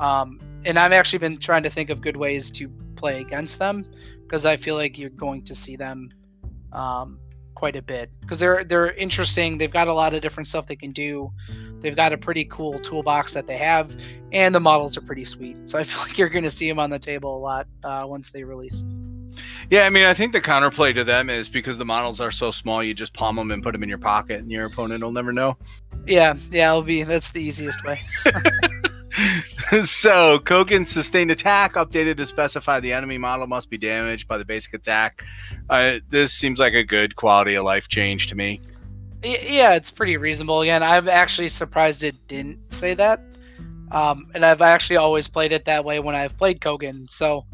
um, and I've actually been trying to think of good ways to play against them because I feel like you're going to see them um, quite a bit because they're they're interesting. They've got a lot of different stuff they can do. They've got a pretty cool toolbox that they have, and the models are pretty sweet. So I feel like you're going to see them on the table a lot uh, once they release. Yeah, I mean, I think the counterplay to them is because the models are so small, you just palm them and put them in your pocket, and your opponent will never know. Yeah, yeah, it'll be that's the easiest way. so, Kogan's sustained attack updated to specify the enemy model must be damaged by the basic attack. Uh, this seems like a good quality of life change to me. Yeah, it's pretty reasonable. Again, I'm actually surprised it didn't say that. Um, and I've actually always played it that way when I've played Kogan. So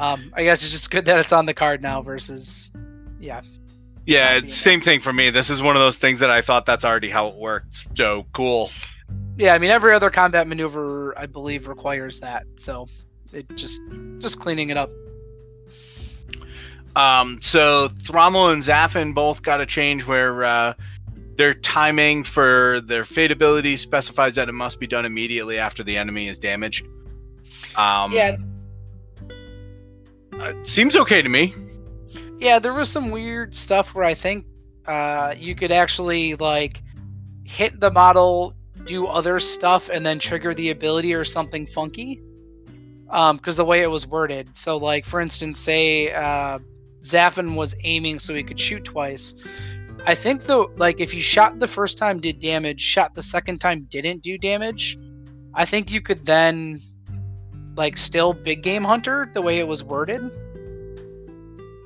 Um, I guess it's just good that it's on the card now versus, yeah. Yeah, it's same thing for me. This is one of those things that I thought that's already how it worked. So cool. Yeah, I mean every other combat maneuver I believe requires that. So it just just cleaning it up. Um, so Thrommel and Zaffin both got a change where uh, their timing for their fate ability specifies that it must be done immediately after the enemy is damaged. Um, yeah, it seems okay to me. Yeah, there was some weird stuff where I think uh, you could actually like hit the model, do other stuff, and then trigger the ability or something funky. Because um, the way it was worded, so like for instance, say uh, Zaffin was aiming so he could shoot twice. I think though, like if you shot the first time did damage, shot the second time didn't do damage. I think you could then like still big game hunter the way it was worded.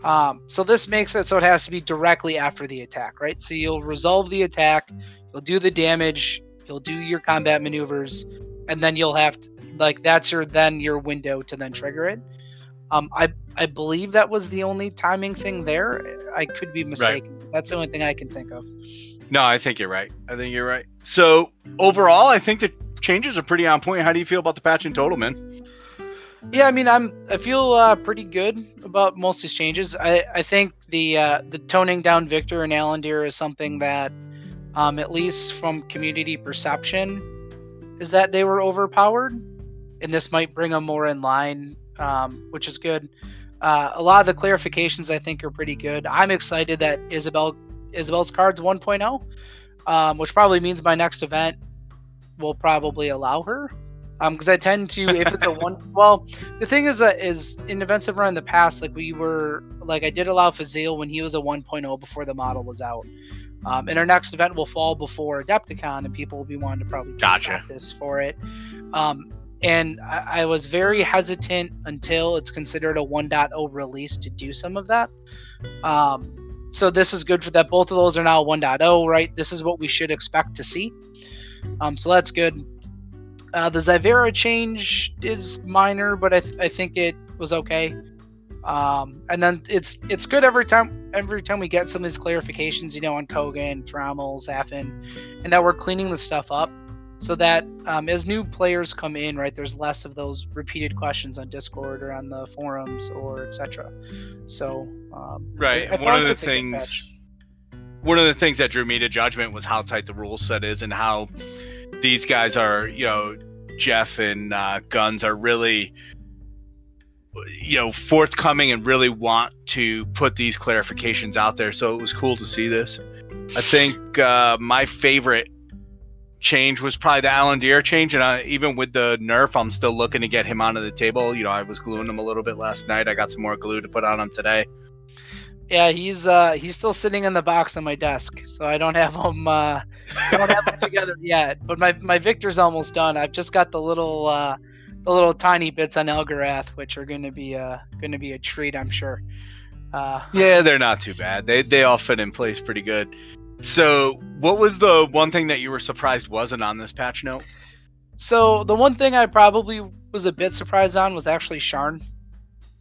Um, so this makes it so it has to be directly after the attack, right? So you'll resolve the attack, you'll do the damage, you'll do your combat maneuvers, and then you'll have to like that's your then your window to then trigger it. Um, I I believe that was the only timing thing there. I could be mistaken. Right. That's the only thing I can think of. No, I think you're right. I think you're right. So overall, I think the changes are pretty on point. How do you feel about the patch in total, man? Yeah, I mean, I'm I feel uh, pretty good about most of these changes. I, I think the uh, the toning down Victor and Alandir is something that, um, at least from community perception, is that they were overpowered, and this might bring them more in line, um, which is good. Uh, a lot of the clarifications I think are pretty good. I'm excited that Isabel Isabel's cards 1.0, um, which probably means my next event will probably allow her um because i tend to if it's a one well the thing is that is in events i've run in the past like we were like i did allow Fazil when he was a 1.0 before the model was out um, and our next event will fall before adepticon and people will be wanting to probably gotcha. this for it. Um and I, I was very hesitant until it's considered a 1.0 release to do some of that. Um so this is good for that. Both of those are now 1.0 right? This is what we should expect to see. Um, so that's good. Uh, the Zyvera change is minor, but I, th- I think it was okay. Um, and then it's it's good every time every time we get some of these clarifications, you know, on Kogan, Thrommel, Zaffin, and that we're cleaning the stuff up so that um, as new players come in, right, there's less of those repeated questions on Discord or on the forums or etc. So um, right, I, I one of the things one of the things that drew me to judgment was how tight the rule set is and how these guys are, you know, Jeff and uh, Guns are really, you know, forthcoming and really want to put these clarifications out there. So it was cool to see this. I think uh, my favorite change was probably the Alandir change, and I, even with the nerf, I'm still looking to get him onto the table. You know, I was gluing him a little bit last night. I got some more glue to put on him today. Yeah, he's uh he's still sitting in the box on my desk, so I don't have him uh I don't have them together yet. But my my Victor's almost done. I've just got the little uh the little tiny bits on Elgarath, which are going to be uh going to be a treat, I'm sure. Uh, yeah, they're not too bad. They they all fit in place pretty good. So, what was the one thing that you were surprised wasn't on this patch note? So, the one thing I probably was a bit surprised on was actually Sharn.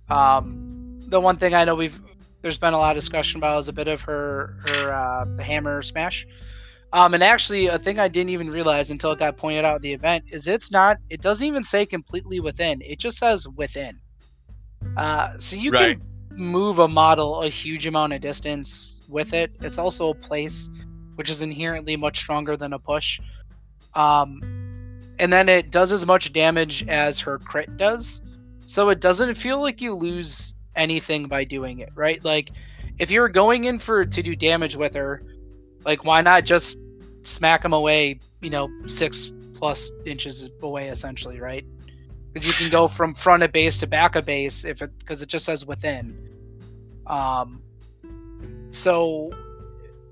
Um, the one thing I know we've there's been a lot of discussion about is a bit of her her uh, the hammer smash. Um, and actually, a thing I didn't even realize until it got pointed out at the event is it's not. It doesn't even say completely within. It just says within. Uh, so you right. can move a model a huge amount of distance with it. It's also a place, which is inherently much stronger than a push. Um, and then it does as much damage as her crit does. So it doesn't feel like you lose anything by doing it, right? Like if you're going in for to do damage with her, like why not just smack them away, you know, six plus inches away essentially, right? Because you can go from front of base to back of base if it because it just says within. Um, so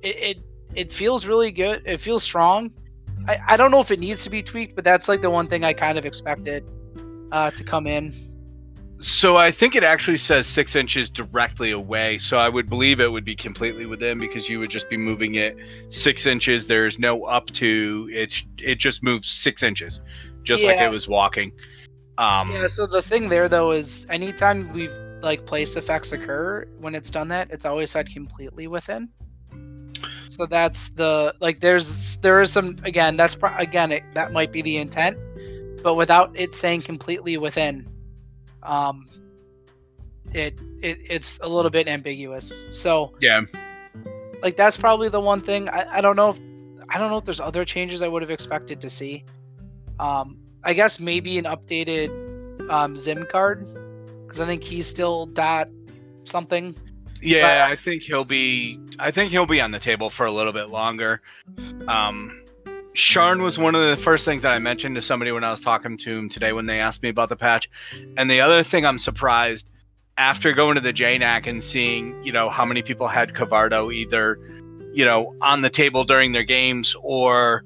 it, it it feels really good. It feels strong. I, I don't know if it needs to be tweaked, but that's like the one thing I kind of expected uh, to come in. So I think it actually says six inches directly away. So I would believe it would be completely within because you would just be moving it six inches. There's no up to it. It just moves six inches, just yeah. like it was walking. Um, yeah. So the thing there though is anytime we've like place effects occur when it's done that, it's always said completely within. So that's the like there's there is some again that's pro- again it, that might be the intent, but without it saying completely within, um, it it it's a little bit ambiguous. So Yeah. like that's probably the one thing I, I don't know if I don't know if there's other changes I would have expected to see. Um, I guess maybe an updated um, Zim card because I think he's still dot something. Yeah, I think he'll be. I think he'll be on the table for a little bit longer. Um, Sharn was one of the first things that I mentioned to somebody when I was talking to him today when they asked me about the patch. And the other thing I'm surprised after going to the JNAC and seeing, you know, how many people had Kvarto either, you know, on the table during their games or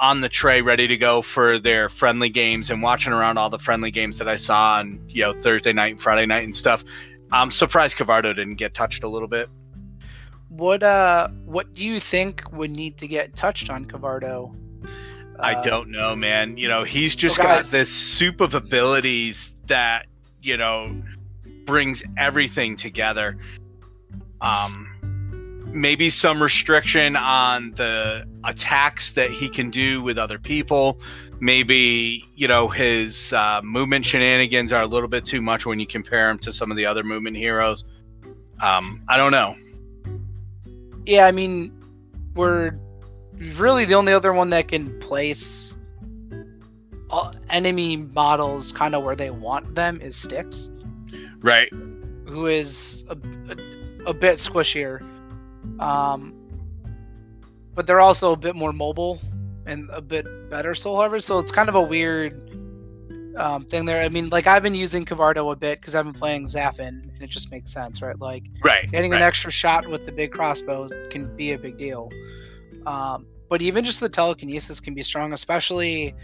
on the tray ready to go for their friendly games and watching around all the friendly games that I saw on, you know, Thursday night and Friday night and stuff. I'm surprised Kvarto didn't get touched a little bit. What uh what do you think would need to get touched on Kvarto? I Uh, don't know, man. You know, he's just well, got guys- this soup of abilities that, you know, brings everything together. Um maybe some restriction on the attacks that he can do with other people. Maybe, you know, his uh, movement shenanigans are a little bit too much when you compare him to some of the other movement heroes. Um, I don't know. Yeah, I mean, we're really the only other one that can place enemy models kind of where they want them is Styx, Right. who is a, a, a bit squishier. Um, but they're also a bit more mobile and a bit better soul harvest. So it's kind of a weird um, thing there. I mean, like I've been using Kvarto a bit because I've been playing Zaffin, and it just makes sense, right? Like Right. getting right. an extra shot with the big crossbows can be a big deal. Um, but even just the telekinesis can be strong, especially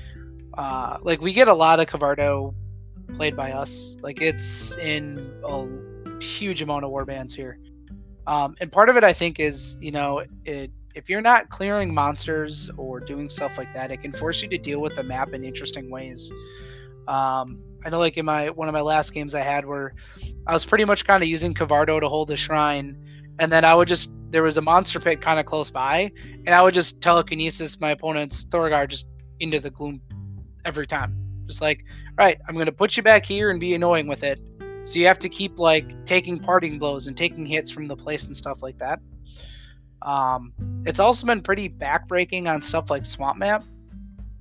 uh, like we get a lot of Kvarto played by us. Like it's in a huge amount of warbands here. Um, and part of it, I think, is you know, it if you're not clearing monsters or doing stuff like that, it can force you to deal with the map in interesting ways. Um, I know, like in my one of my last games I had, where I was pretty much kind of using Kvarto to hold the shrine, and then I would just there was a monster pit kind of close by, and I would just telekinesis my opponent's Thorgar just into the gloom every time. Just like, right, I'm gonna put you back here and be annoying with it. So you have to keep like taking parting blows and taking hits from the place and stuff like that. Um, it's also been pretty backbreaking on stuff like Swamp Map.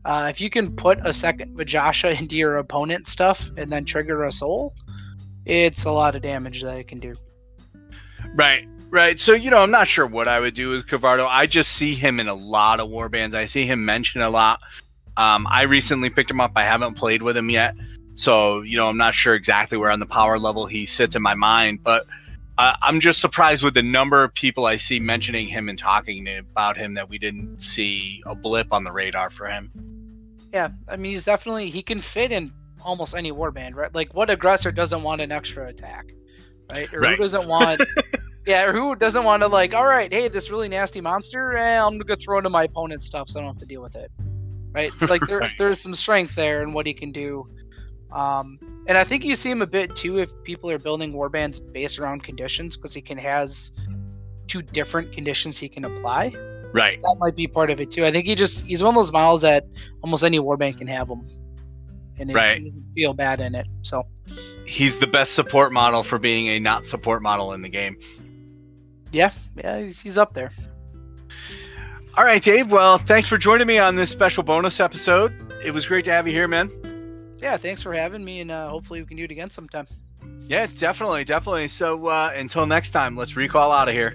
Uh, if you can put a second Vajasha into your opponent's stuff and then trigger a soul, it's a lot of damage that it can do. Right, right. So you know, I'm not sure what I would do with Kvarto. I just see him in a lot of warbands. I see him mentioned a lot. Um, I recently picked him up. I haven't played with him yet, so you know, I'm not sure exactly where on the power level he sits in my mind. But uh, I'm just surprised with the number of people I see mentioning him and talking to, about him that we didn't see a blip on the radar for him. Yeah, I mean he's definitely he can fit in almost any warband, right? Like what aggressor doesn't want an extra attack, right? Or Right. who doesn't want Yeah, or who doesn't want to like, all right, hey, this really nasty monster, eh, I'm gonna throw into my opponent's stuff so I don't have to deal with it. Right? It's like there, Right. there's some strength there in what he can do. Um, and I think you see him a bit too if people are building warbands based around conditions because he can has two different conditions he can apply. Right. So that might be part of it too. I think he just he's one of those models that almost any warband can have him. and it Right. doesn't feel bad in it. So He's the best support model for being a not support model in the game. yeah, yeah, he's, he's up there. All right, Dave. Well, thanks for joining me on this special bonus episode. It was great to have you here, man. Yeah, thanks for having me, and uh, hopefully we can do it again sometime. Yeah, definitely, definitely. So uh, until next time, let's recall out of here.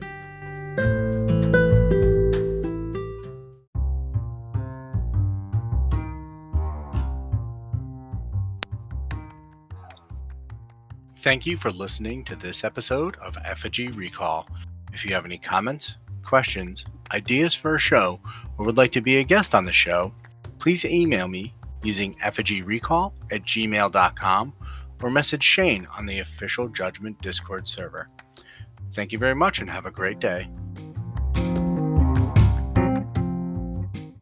Thank you for listening to this episode of Effigy Recall. If you have any comments, questions, ideas for a show, or would like to be a guest on the show, please email me using effigyrecall at gmail.com or message Shane on the official Judgment Discord server. Thank you very much and have a great day.